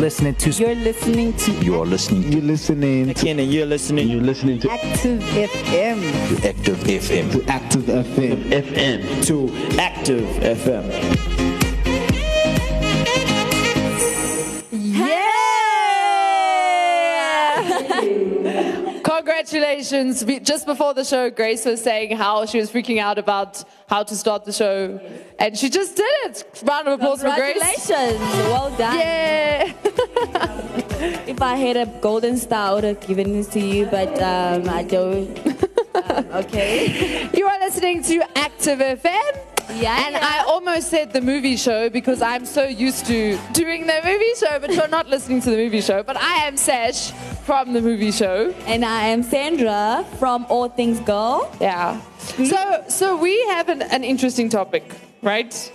listening to. You're listening to You are listening to You're listening to Again, and you're listening. you're listening to Active FM. to Active FM. To Active FM. FM to Active FM. Yeah! Congratulations. Be- Just before the show, Grace was saying how she was freaking out about how to start the show. And she just did it. Round of applause for Grace. Congratulations. Well done. Yeah. If I had a golden star, I would have given it to you, but um, I don't. Um, okay. You are listening to Active FM. Yeah, And yeah. I almost said the movie show because I'm so used to doing the movie show, but you're not listening to the movie show. But I am Sash from the movie show. And I am Sandra from All Things Girl. Yeah. So, so we have an, an interesting topic, right?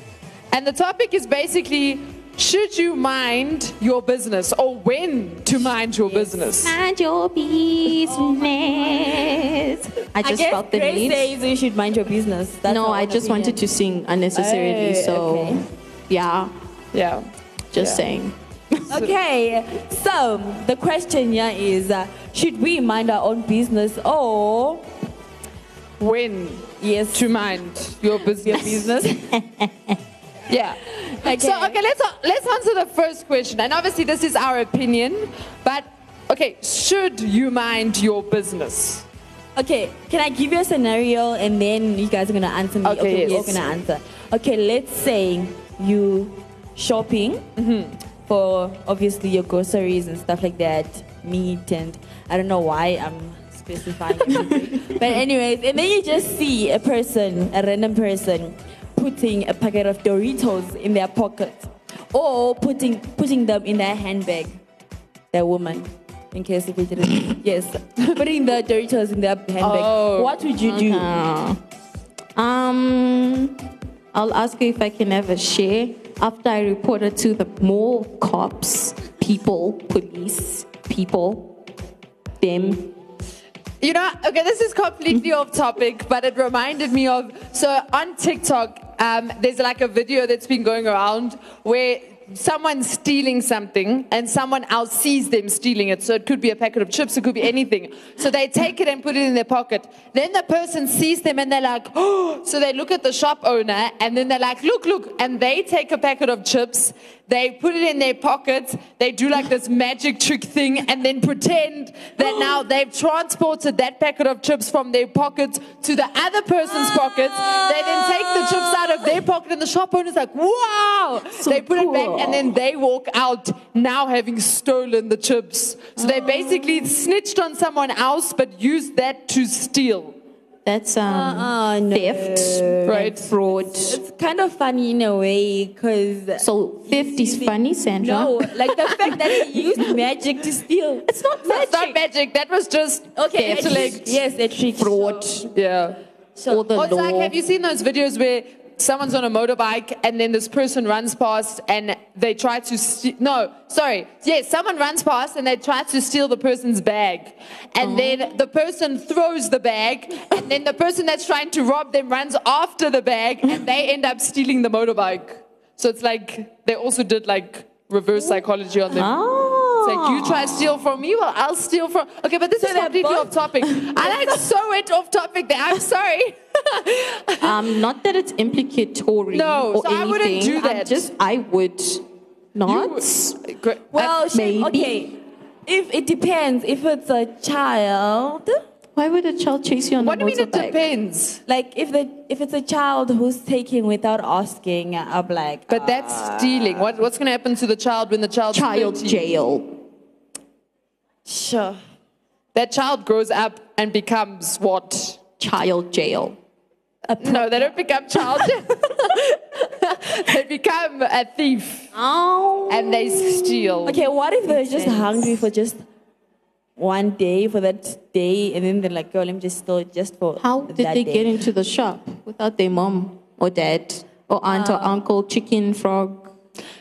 And the topic is basically should you mind your business or when to mind your business? Mind your business. I I just guess felt the Grace need. says you should mind your business. That's no, I just opinion. wanted to sing unnecessarily. Hey, so, okay. yeah, Yeah. just Yeah. saying. Okay, so the question here is uh, should we mind our own business or When yes, to mind your business? your business? Yeah. Okay. So okay, let's let's answer the first question. And obviously this is our opinion, but okay, should you mind your business? Okay, can I give you a scenario and then you guys are gonna answer me? Okay, all yes. gonna answer. Okay, let's say you shopping Mm-hmm. for obviously your groceries and stuff like that, meat and I don't know why I'm specifying. but anyways, and then you just see a person, a random person, putting a packet of Doritos in their pocket, or putting putting them in their handbag. their woman. In case if you didn't, yes, putting the Doritos in their handbag. Oh. What would you do? Uh, um, I'll ask you if I can have a share after I reported to the mall cops, people, police, people, them. You know, okay, this is completely off topic, but it reminded me of so on TikTok, um, there's like a video that's been going around where someone's stealing something and someone else sees them stealing it. So it could be a packet of chips, it could be anything. So they take it and put it in their pocket. Then the person sees them and they're like, oh, so they look at the shop owner and then they're like, look, look, and they take a packet of chips, they put it in their pocket, they do like this magic trick thing and then pretend that now they've transported that packet of chips from their pocket to the other person's pocket. They then take the chips their pocket and the shop owner's like, wow! they put it back and then they walk out now having stolen the chips. So they basically snitched on someone else but used that to steal. That's um, Uh-uh, no. theft, Right. fraud. It's kind of funny in a way because So theft is funny, Sandra. no, like the fact that he used magic to steal. It's not It's not magic, that was just Okay, a trick. intellect. Yes, a trick. Fraud. Yeah. or the Or it's like, have you seen those videos where someone's on a motorbike and then this person runs past and they try to no, sorry, yes, someone runs past and they try to steal the person's bag, and oh. then the person throws the bag, and then the person that's trying to rob them runs after the bag, and they end up stealing the motorbike. So it's like they also did like reverse psychology on them. It's like you try to ah. steal from me, well I'll steal from. Okay, but this is they're completely both- off topic. I like so went off topic there. I'm sorry. Um, not that it's implicatory No, or so I wouldn't do that. just I would not. Great. Well, Uh, maybe. okay. If it depends, if it's a child, Why would a child chase you on what a do you mean it depends? like if the if it's a child who's taking without asking, I'm like, But that's stealing. What, what's going to happen to the child when the child Child 13? jail. sure. That child grows up and becomes what? Child jail. No, they don't become child. they become a thief Oh. and they steal. Okay, what if they're just hungry for just one day for that day, and then they're like, "Go, let me just steal it just for." How did they day. get into the shop without their mom or dad or aunt or uh. uncle, chicken, frog?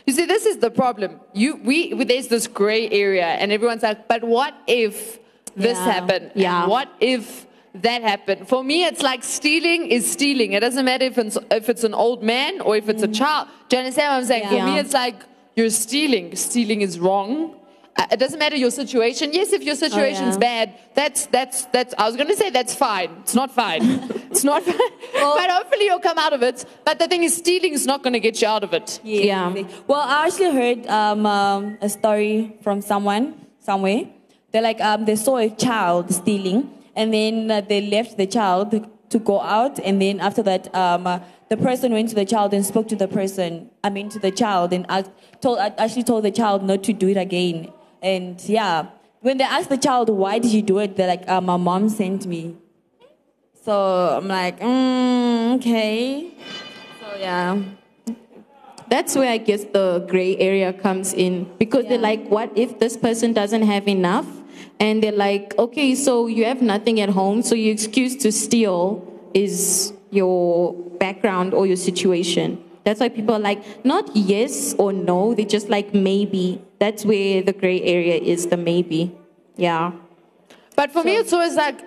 You see, this is the problem. You, we, there's this gray area, and everyone's like, but what if this Yeah. happened? And Yeah. what if that happened? For me, it's like stealing is stealing. It doesn't matter if it's, if it's an old man or if it's a child. Do you understand what I'm saying? For me, it's like you're stealing. Stealing is wrong. Uh, it doesn't matter your situation. Yes, if your situation's yeah. bad, that's that's that's. I was going to say that's fine. It's not fine. it's not. fine. but hopefully you'll come out of it. But the thing is, stealing is not going to get you out of it. Yeah. Well, I actually heard um, um, a story from someone somewhere. They're like um, they saw a child stealing, and then uh, they left the child to go out, and then after that, um, uh, the person went to the child and spoke to the person. I mean, to the child, and asked, told actually told the child not to do it again. And yeah, when they asked the child why did you do it, they're like, uh, my mom sent me. So I'm like, mm, okay. So yeah. That's where I guess the gray area comes in because they're like, what if this person doesn't have enough? And they're like, okay, so you have nothing at home, so your excuse to steal is your background or your situation. That's why people are like, not yes or no, they just like maybe. That's where the gray area is, the maybe. Yeah. But for me, it's always like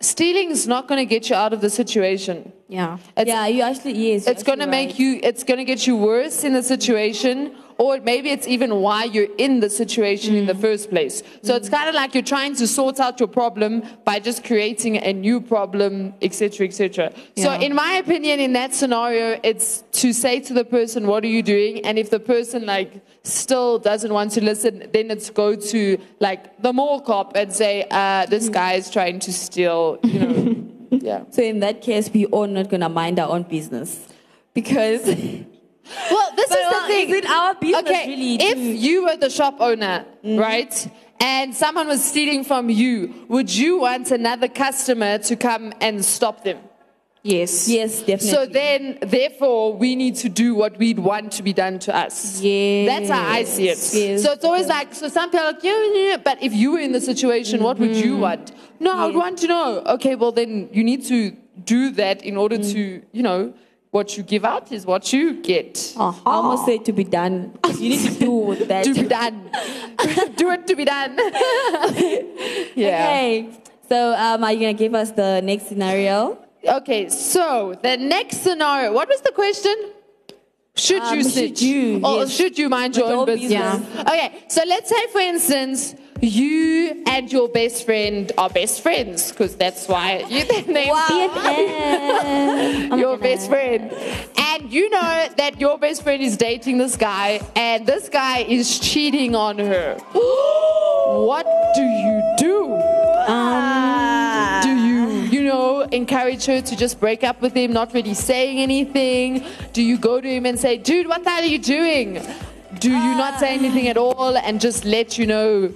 stealing is not going to get you out of the situation. Yeah. It's, yeah, you actually yes. it's going to make you. It's going to get you worse in the situation, or maybe it's even why you're in the situation in the mm. first place. So it's mm. kind of like you're trying to sort out your problem by just creating a new problem, etc., etc. So, Yeah. in my opinion, in that scenario, it's to say to the person, "What are you doing?" And if the person like still doesn't want to listen, then it's go to like the mall cop and say, uh, "This mm. guy is trying to steal," you know. yeah. So in that case, we are not gonna mind our own business because. Well, this But, is the thing. is it our business okay, really if to- you were the shop owner, right, and someone was stealing from you, would you want another customer to come and stop them? Yes. yes, definitely. So then, therefore, we need to do what we'd want to be done to us. Yes. That's how I see it. Yes. So it's always like, so some people are like, yeah, yeah, yeah, but if you were in the situation, what would Mm-hmm. you want? No, I would want to know. Okay, well, then you need to do that in order Mm. to, you know, what you give out is what you get. I almost said to be done. You need to do that. to be done. Do it to be done. yeah. Okay. So um, are you gonna give us the next scenario? Okay. So the next scenario. What was the question? Should Um, you should you, Or yes. should you mind your Mind own your business? business. Okay. So let's say, for instance, you and your best friend are best friends because that's why you name BFF. Oh your best friend. And you know that your best friend is dating this guy and this guy is cheating on her. what do you do? Um, do you, you know, encourage her to just break up with him, not really saying anything? Do you go to him and say, dude, what the hell are you doing? Do you not say uh. anything at all and just let you know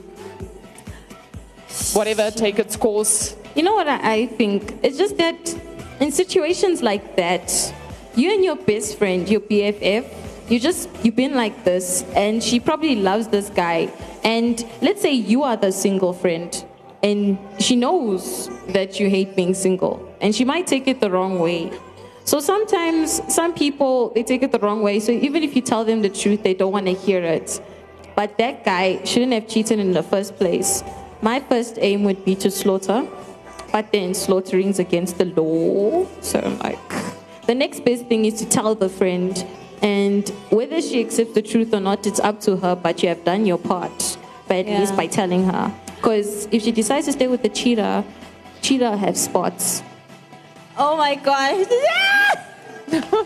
whatever, take its course? You know what I, think? It's just that in situations like that, you and your best friend, your BFF, you just you've been like this, and she probably loves this guy. And let's say you are the single friend, and she knows that you hate being single, and she might take it the wrong way. So sometimes some people they take it the wrong way. So even if you tell them the truth, they don't want to hear it. But that guy shouldn't have cheated in the first place. My first aim would be to slaughter, but then slaughtering's against the law. So I'm like, the next best thing is to tell the friend, and whether she accepts the truth or not, it's up to her. But you have done your part, but at Yeah. least by telling her. Because if she decides to stay with the cheater, cheater have spots. Oh my gosh.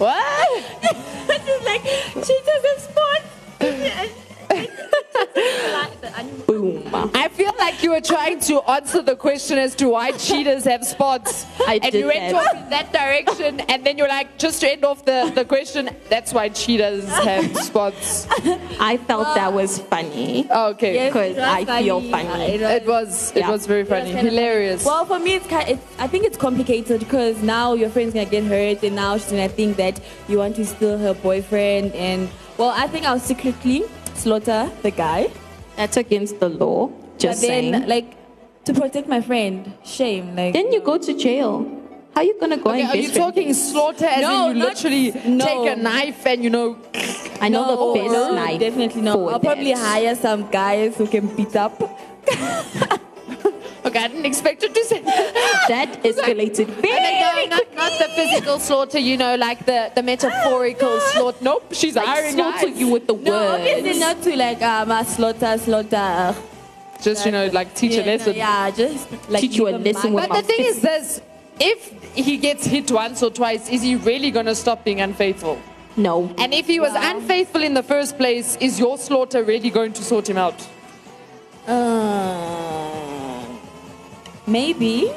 What? She's like, she doesn't spot. Boom. I feel like you were trying to answer the question as to why cheetahs have spots. I and did you went that. off in that direction, and then you're like, just to end off the, the question, that's why cheetahs have spots. I felt that was funny. Oh, okay. Yes, Because was I feel funny. It was- It was it Yeah. was very funny, of hilarious. Well, for me, it's kind. It's, I think it's complicated because now your friend's gonna get hurt, and now she's gonna think that you want to steal her boyfriend. And well, I think I'll secretly slaughter the guy. That's against the law. Just but then, saying. like, to protect my friend, shame. Like, then you go to jail. How are you gonna go okay, and are you best friend talking slaughter as No, in you not- literally no. take a knife and you know? I know no, the best no, knife. Definitely not. I'll probably hire some guys who can beat up. Okay, Okay, I didn't expect it to say. That escalated And then very no, not, not the physical slaughter, you know, like the, the metaphorical slaughter. Nope, she's like hiring slaughter guys. you with the No, words. obviously not to like um, uh, slaughter, slaughter. Just, you know, like teach yeah, a lesson. No, yeah, just like Teach you a lesson mark. with But the thing is this, if he gets hit once or twice, is he really going to stop being unfaithful? no. And if he was unfaithful in the first place, is your slaughter really going to sort him out? Uh, maybe.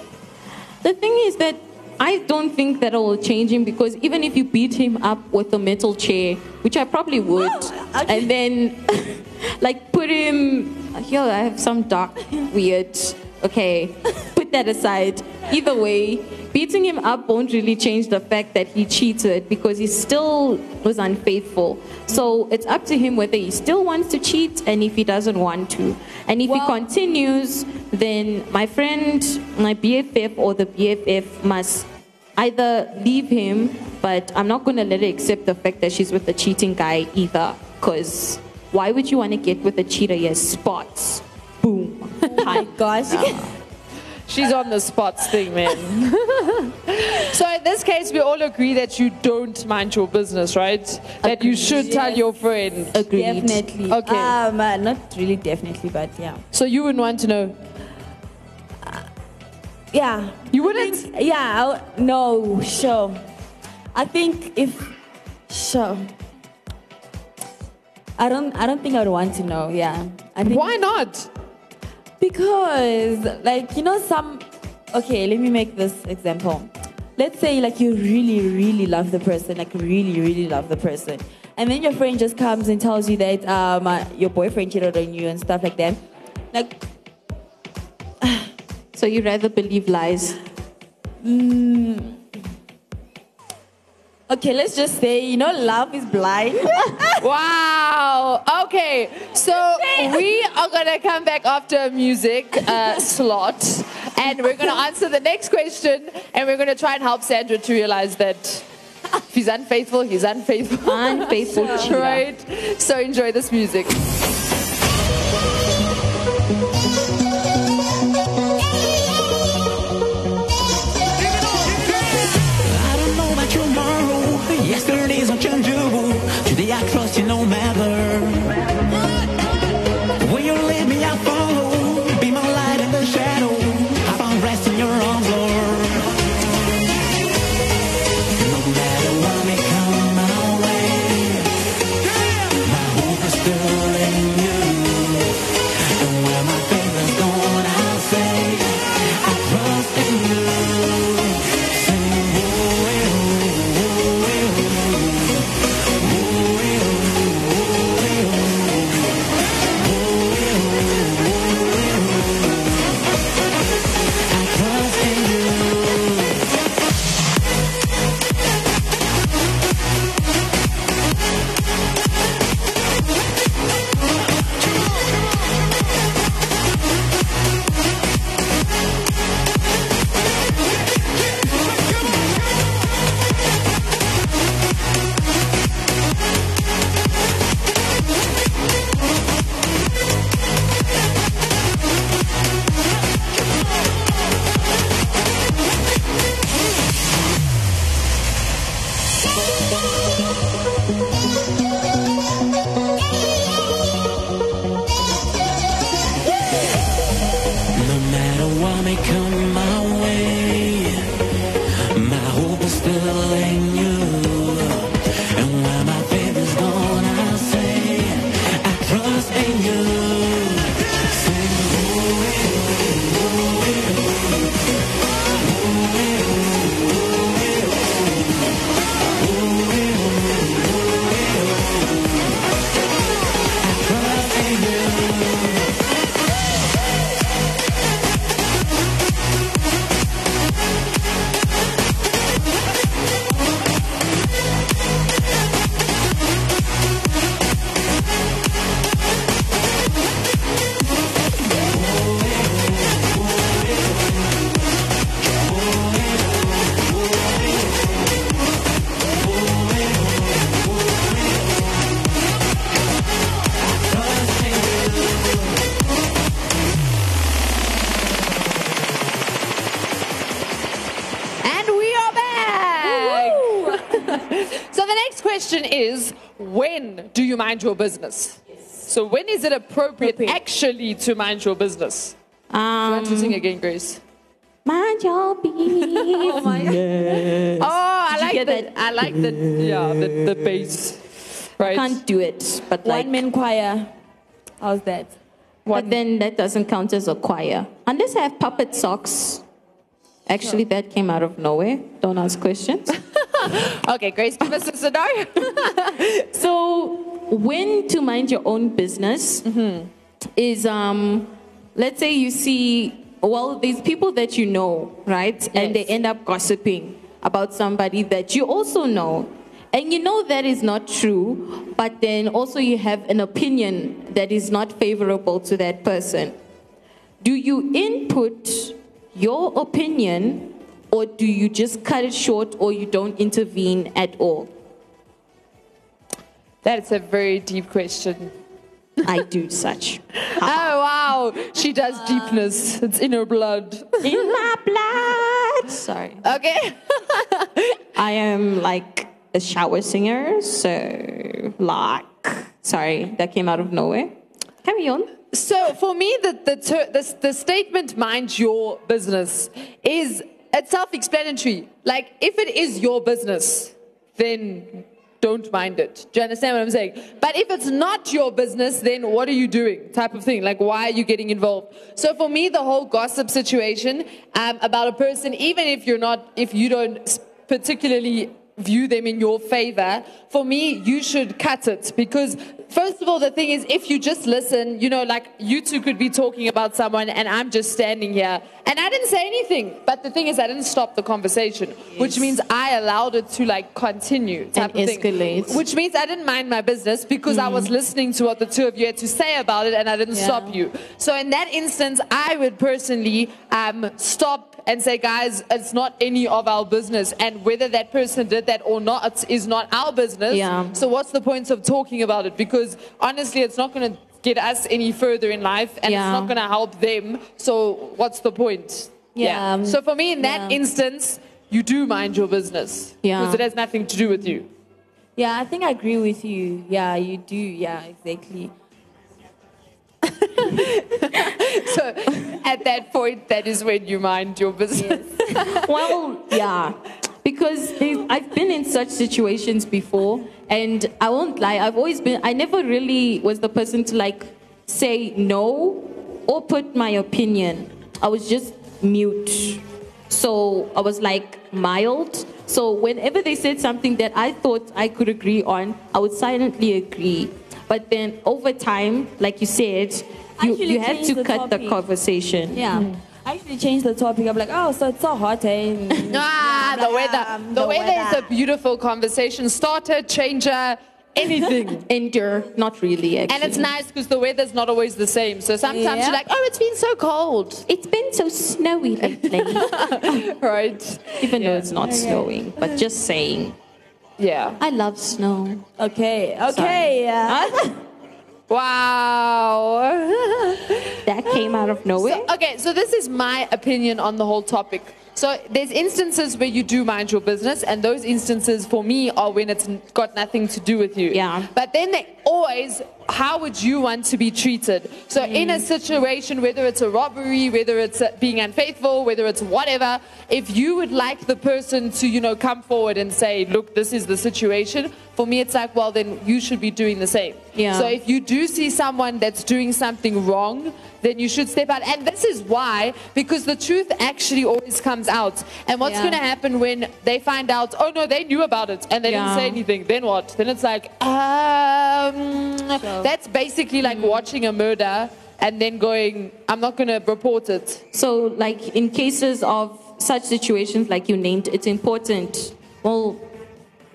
The thing is that I don't think that will change him because even if you beat him up with a metal chair, which I probably would, and then like put him here, I have some dark, weird. Okay, that aside. Either way, beating him up won't really change the fact that he cheated because he still was unfaithful. So it's up to him whether he still wants to cheat and if he doesn't want to. And if he continues, then my friend, my BFF or the BFF must either leave him, but I'm not going to let her accept the fact that she's with a cheating guy either. Because why would you want to get with a cheater? He has spots. Boom. My gosh. She's on the spots thing, man. so in this case, we all agree that you don't mind your business, right? That you should tell your friend. Agreed. Definitely. Okay. Um, uh, not really definitely, but yeah. So you wouldn't want to know. Yeah. You wouldn't? Yeah. I, no. Sure. I think if sure. I don't. I don't think I'd want to know. Yeah. I think Why not? Because, like, you know, some. Okay, let me make this example. Let's say, like, you really, really love the person, like, really, really love the person. And then your friend just comes and tells you that um, uh, your boyfriend cheated on you and stuff like that. Like, So you rather believe lies? Okay, let's just say, you know, love is blind. Wow. Okay. So we are going to come back after a music uh, slot and we're going to answer the next question and we're going to try and help Sandra to realize that if he's unfaithful, he's unfaithful. Unfaithful right? So enjoy this music. You know, matter. Mind your business? So when is it appropriate, Appropriate. actually to mind your business? Um, Want to sing again, Grace? mind your business. Oh, my. Yes. oh, I like the, that? I like the, yeah, the, the bass. Right. Can't do it, but like, One man choir. How's that? but then that doesn't count as a choir unless I have puppet socks. Actually, that came out of nowhere. Don't ask questions. Okay, Grace, give us a scenario. So, when to mind your own business is, um, let's say you see, well, these people that you know, right? And they end up gossiping about somebody that you also know. And you know that is not true, but then also you have an opinion that is not favorable to that person. Do you input your opinion or do you just cut it short or you don't intervene at all? That's a very deep question. I do such. Oh, wow. She does deepness. It's in her blood. In my blood. Sorry. Okay. I am like a shower singer, so like, sorry, that came out of nowhere. Carry on. So for me, the, the, ter- the, the statement, mind your business, is it's self-explanatory. Like, if it is your business, then don't mind it. Do you understand what I'm saying? But if it's not your business, then what are you doing? Type of thing. Like, why are you getting involved? So for me, the whole gossip situation um, about a person, even if you're not, if you don't particularly view them in your favor, for me, you should cut it because, first of all, the thing is, if you just listen, you know, like you two could be talking about someone and I'm just standing here and I didn't say anything. But the thing is, I didn't stop the conversation, which means I allowed it to like continue, type And of thing. escalate. Which means I didn't mind my business because I was listening to what the two of you had to say about it and I didn't Yeah. stop you. So in that instance, I would personally um, stop and say, guys, it's not any of our business. And whether that person did that or not is not our business. Yeah. So what's the point of talking about it? Because honestly, it's not going to get us any further in life and Yeah. it's not going to help them. So what's the point? Yeah, um, So for me, in that yeah. instance, you do mind your business. Yeah. Because it has nothing to do with you. Yeah, I think I agree with you. Yeah, you do. Yeah, exactly. So at that point, that is when you mind your business. Well, yeah, because I've been in such situations before, and I won't lie, I've always been, I never really was the person to like say no or put my opinion. I was just mute. So I was like mild. So whenever they said something that I thought I could agree on, I would silently agree. But then over time, like you said, you, you have to the cut the conversation. Yeah. I actually changed the topic. I'm like, oh, so it's so hot, eh? Ah, the weather. Um, The, the weather, is a beautiful conversation starter, changer, anything. Endure, not really, actually. and it's nice because the weather's not always the same. So sometimes Yeah. you're like, oh, it's been so cold. It's been so snowy lately, Right. even though it's not snowing. But just saying, Yeah. I love snow. Okay, okay. Wow. That came out of nowhere. So, okay, so this is my opinion on the whole topic. So there's instances where you do mind your business, and those instances for me are when it's got nothing to do with you. Yeah. But then they always, how would you want to be treated? So in a situation, whether it's a robbery, whether it's uh, being unfaithful, whether it's whatever, if you would like the person to, you know, come forward and say, look, this is the situation, for me it's like, well, then you should be doing the same. Yeah. So if you do see someone that's doing something wrong, then you should step out. And this is why, because the truth actually always comes out. And what's Yeah. going to happen when they find out, oh no, they knew about it and they didn't say anything, then what? Then it's like, um, that's basically like Mm. watching a murder and then going, I'm not going to report it. So, like in cases of such situations, like you named, it's important. Well,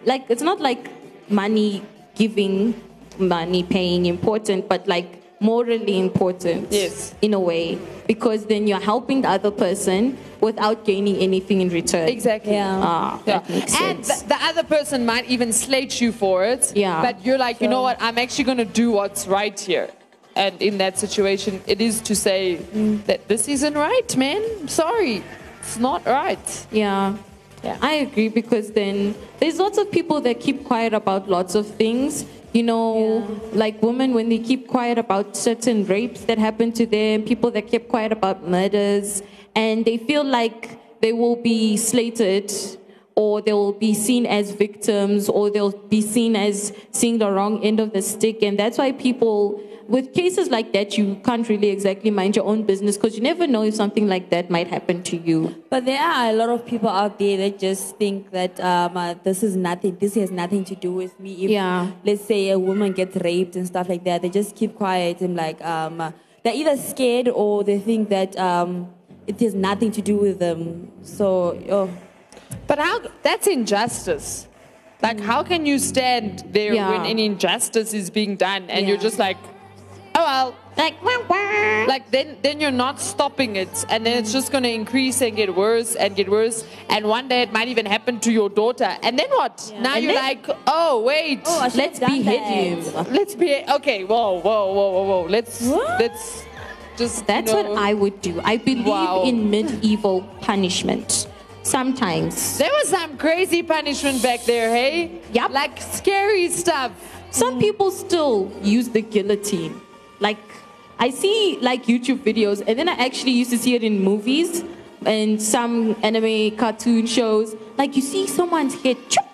like it's not like money giving, money paying important, but like morally important. Yes. In a way, because then you're helping the other person without gaining anything in return. Exactly. Yeah. Ah, Yeah. And sense. the, the other person might even slate you for it. Yeah. But you're like, you know what? I'm actually going to do what's right here. And in that situation, it is to say Mm. that this isn't right, man. Sorry. It's not right. yeah Yeah. I agree because then there's lots of people that keep quiet about lots of things. You know, like women when they keep quiet about certain rapes that happen to them, people that keep quiet about murders, and they feel like they will be slated or they'll be seen as victims or they'll be seen as seeing the wrong end of the stick. And that's why people, with cases like that, you can't really exactly mind your own business because you never know if something like that might happen to you. But there are a lot of people out there that just think that um, uh, this is nothing. This has nothing to do with me. If, Yeah. Let's say a woman gets raped and stuff like that. They just keep quiet and like um, uh, they're either scared or they think that um, it has nothing to do with them. So oh, But how? That's injustice. Like, how can you stand there Yeah. when any injustice is being done and you're just like, oh well, Like, wah, wah. like then then you're not stopping it, and then it's just going to increase and get worse and get worse, and one day it might even happen to your daughter, and then what? Now And you're then- like, oh wait, oh, let's have done behead that. him. let's be okay. Whoa, whoa, whoa, whoa, whoa. Let's What? let's just. That's you what I would do. I believe Wow. in medieval punishment. Sometimes. There was some crazy punishment back there, hey? Yup. Like scary stuff. Some people still use the guillotine. Like, I see like YouTube videos, and then I actually used to see it in movies and some anime cartoon shows. Like, you see someone's head, chop,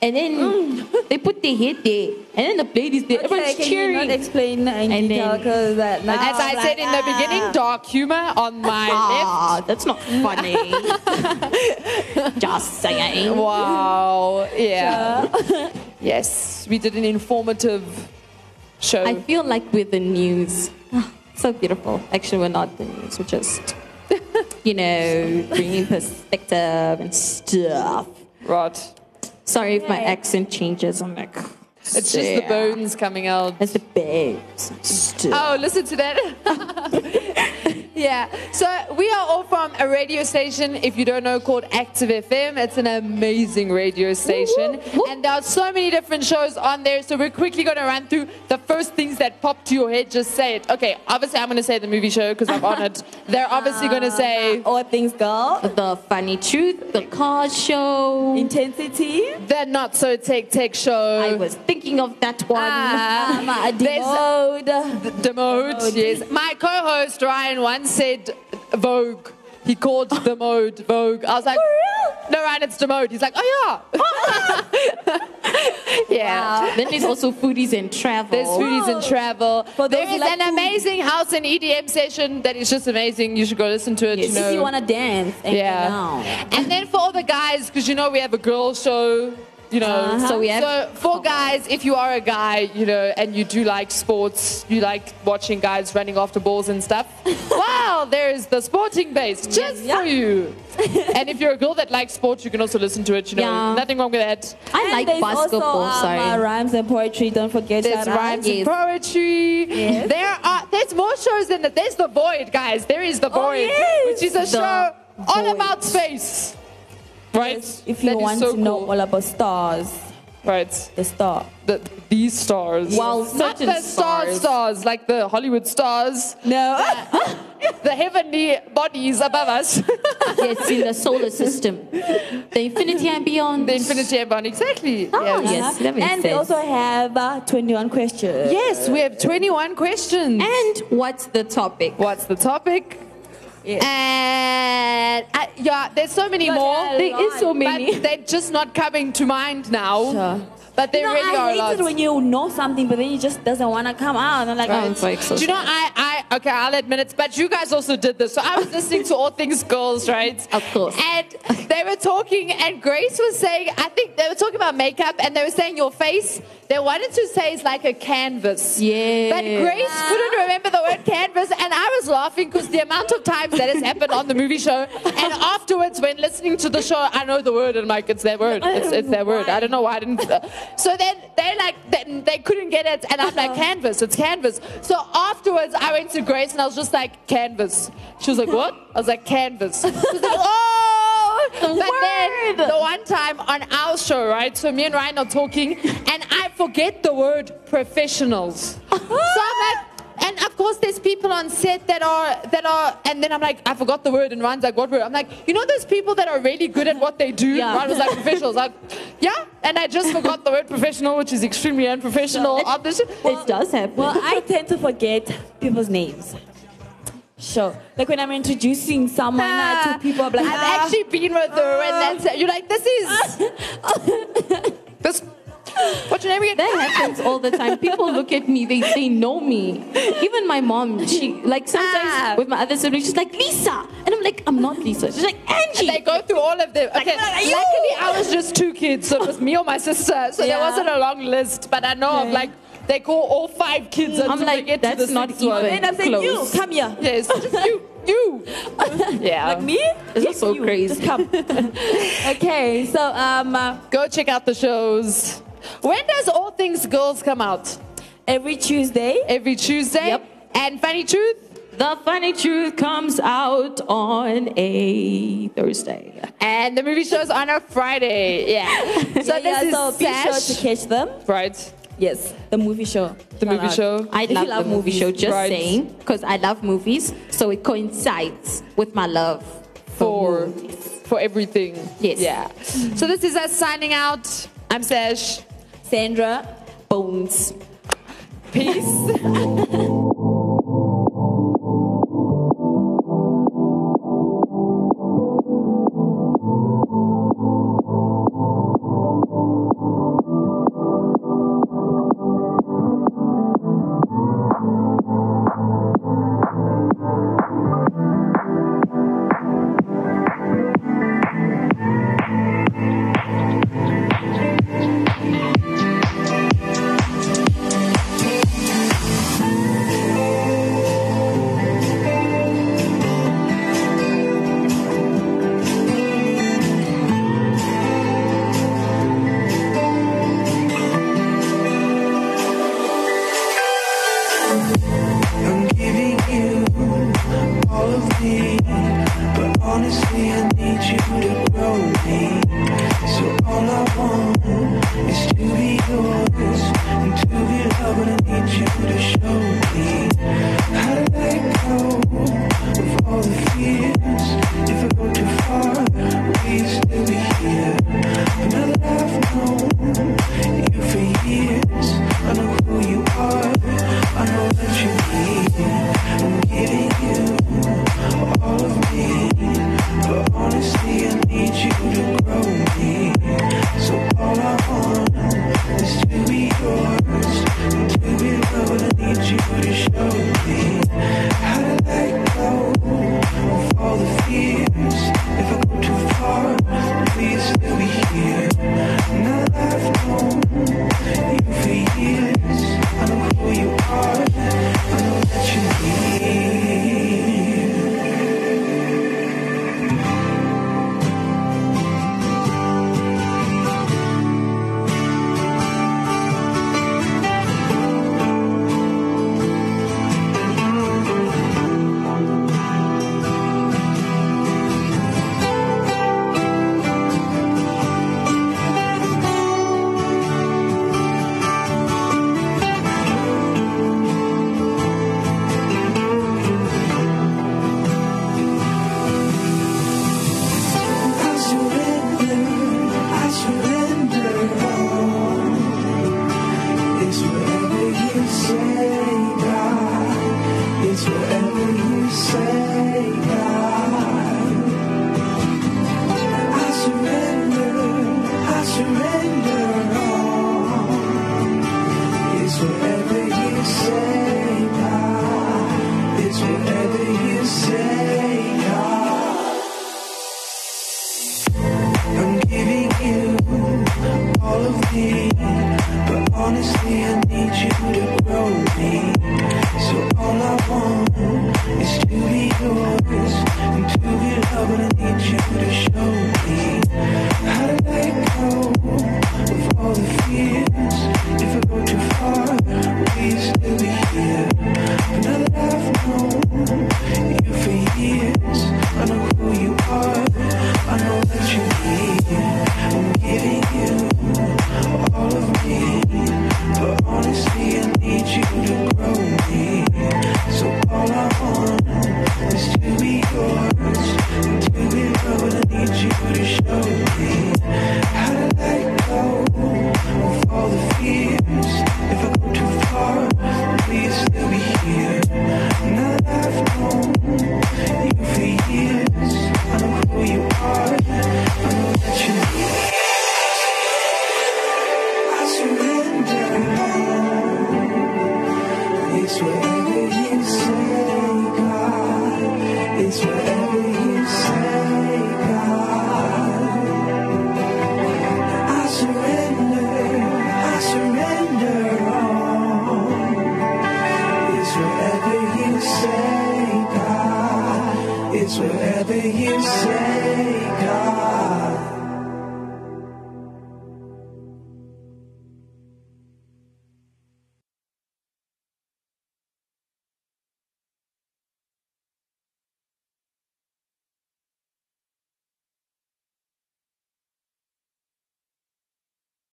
and then they put their head there, and then the blade is there. Okay, Everyone's can you not explain in And detail? then- that now As I I'm said like, in the ah. beginning, dark humor on my Ah, that's not funny. Just saying. left. Wow. Yeah. yes, we did an informative show. I feel like we're the news. Ah, so beautiful. Actually, we're not the news. We're just, you know, bringing perspective and stuff. right. Sorry if my accent changes. I'm like, It's just the bones coming out. It's the babes. and stuff. Oh, listen to that. yeah. So we are all from a radio station, if you don't know, called Active FM. It's an amazing radio station. And there are so many different shows on there. So we're quickly going to run through the first things that pop to your head. Just say it. Okay, obviously I'm going to say the movie show because I'm on it. They're obviously going to say all things go. The funny truth, the car show. Intensity. the not so tech tech show. I was thinking of that one. Ah, there's- demode. Yes. My co-host Ryan once said Vogue. He called the mode Vogue. I was like, no, Ryan, it's the mode. He's like, oh yeah, yeah. Then there's also foodies and travel. There's foodies and travel. For those There who is like an food. amazing house and EDM session that is just amazing. You should go listen to it. Yes. You know. If you want to dance and yeah. down. And then for all the guys, because you know we have a girl show. You know, Uh-huh. So we have- so for guys, if you are a guy, you know, and you do like sports, you like watching guys running after balls and stuff. wow, there's the sporting base just Yeah. for you. and if you're a girl that likes sports, you can also listen to it. You know, Yeah. nothing wrong with that. I And like there's basketball. Also, um, sorry. uh, rhymes and poetry. Don't forget There's that. There's rhymes Yes. and poetry. Yes. There are there's more shows than that. There's the Void, guys. There is the Oh, Void, yes. which is a The show all about space. Right? If you That is want so to know all about stars, Right. the star. The, these stars. Well, not certain the star stars. stars like the Hollywood stars, No. the heavenly bodies above us, yes, in the solar system. The infinity and beyond. the infinity and beyond. Exactly. Oh, Yes. yes, that makes and we also have uh, 21 questions. Yes, we have 21 questions. And what's the topic? What's the topic? Yes. And uh, yeah, there's so many more. a There is so many. But they're just not coming to mind now. Sure. But they You know, really I are hate it when you know something, but then it just doesn't want to come out. And I'm like, Oh, oh, it's like so Do you know, I, I, okay, I'll admit it, but you guys also did this. So I was listening to All Things Girls, right? Of course. And they were talking, and Grace was saying, I think they were talking about makeup, and they were saying your face, they wanted to say it's like a canvas. Yeah. But Grace couldn't remember the word canvas, and I was laughing because the amount of times that has happened on the movie show, and afterwards, when listening to the show, I know the word, and I'm like, it's that word. It's, it's that word. I don't know why I didn't. So then they like, they, they couldn't get it, and I'm like, uh-huh. canvas, it's canvas. So afterwards, I went to Grace, and I was just like, canvas. She was like, what? I was like, canvas. She was like, oh! But then the one time on our show, right? So me and Ryan are talking, and I forget the word professionals. So I'm like, and of course, there's people on set that are that are, and then I'm like, I forgot the word, and Ryan's like, what word? I'm like, you know those people that are really good at what they do. Yeah. Ryan was like, professionals. Like, yeah, and I just forgot the word professional, which is extremely unprofessional. on this. it does happen. Well, I tend to forget people's names. Sure. Like when I'm introducing someone uh, to people, I'm like, I've ah. actually been with her, and that's you're like, this is this. What's your name again? That happens all the time. People look at me, they, they know me. Even my mom, she like sometimes Ah. with my other siblings, she's like, Lisa. And I'm like, I'm not Lisa. She's like, Angie. They go through all of them. Okay, luckily I was just two kids, so it was me or my sister, so there wasn't a long list. But I know of like they call all five kids. I'm like, that's not sixth one. even- and I'm saying, you, come here. Yes, you, you. Yeah. Like me? This Yes, is so you. crazy. Just come. okay, so um, uh, Go check out the shows. When does All Things Girls come out? every Tuesday, Every Tuesday. Yep. And Funny Truth. the funny truth comes out on a Thursday. And the movie show's on a Friday. Yeah. So yeah, yeah, this so is be sure to catch them. Right. Yes, the movie show. The movie out. show. I love, love the movie movies, show, just right. saying, because I love movies, so it coincides with my love for movies. for everything. Yes. Yeah. So this is us signing out. I'm Sash. Sandra. Bones. Peace. me, but honestly, I need you to grow me. So all I want is to be yours and to be loved, I need you to show me let go of all the fears. If I go too far, still be here? Now that I've known you for years, I know who you are. I know that you need. I'm me, but honestly, baby.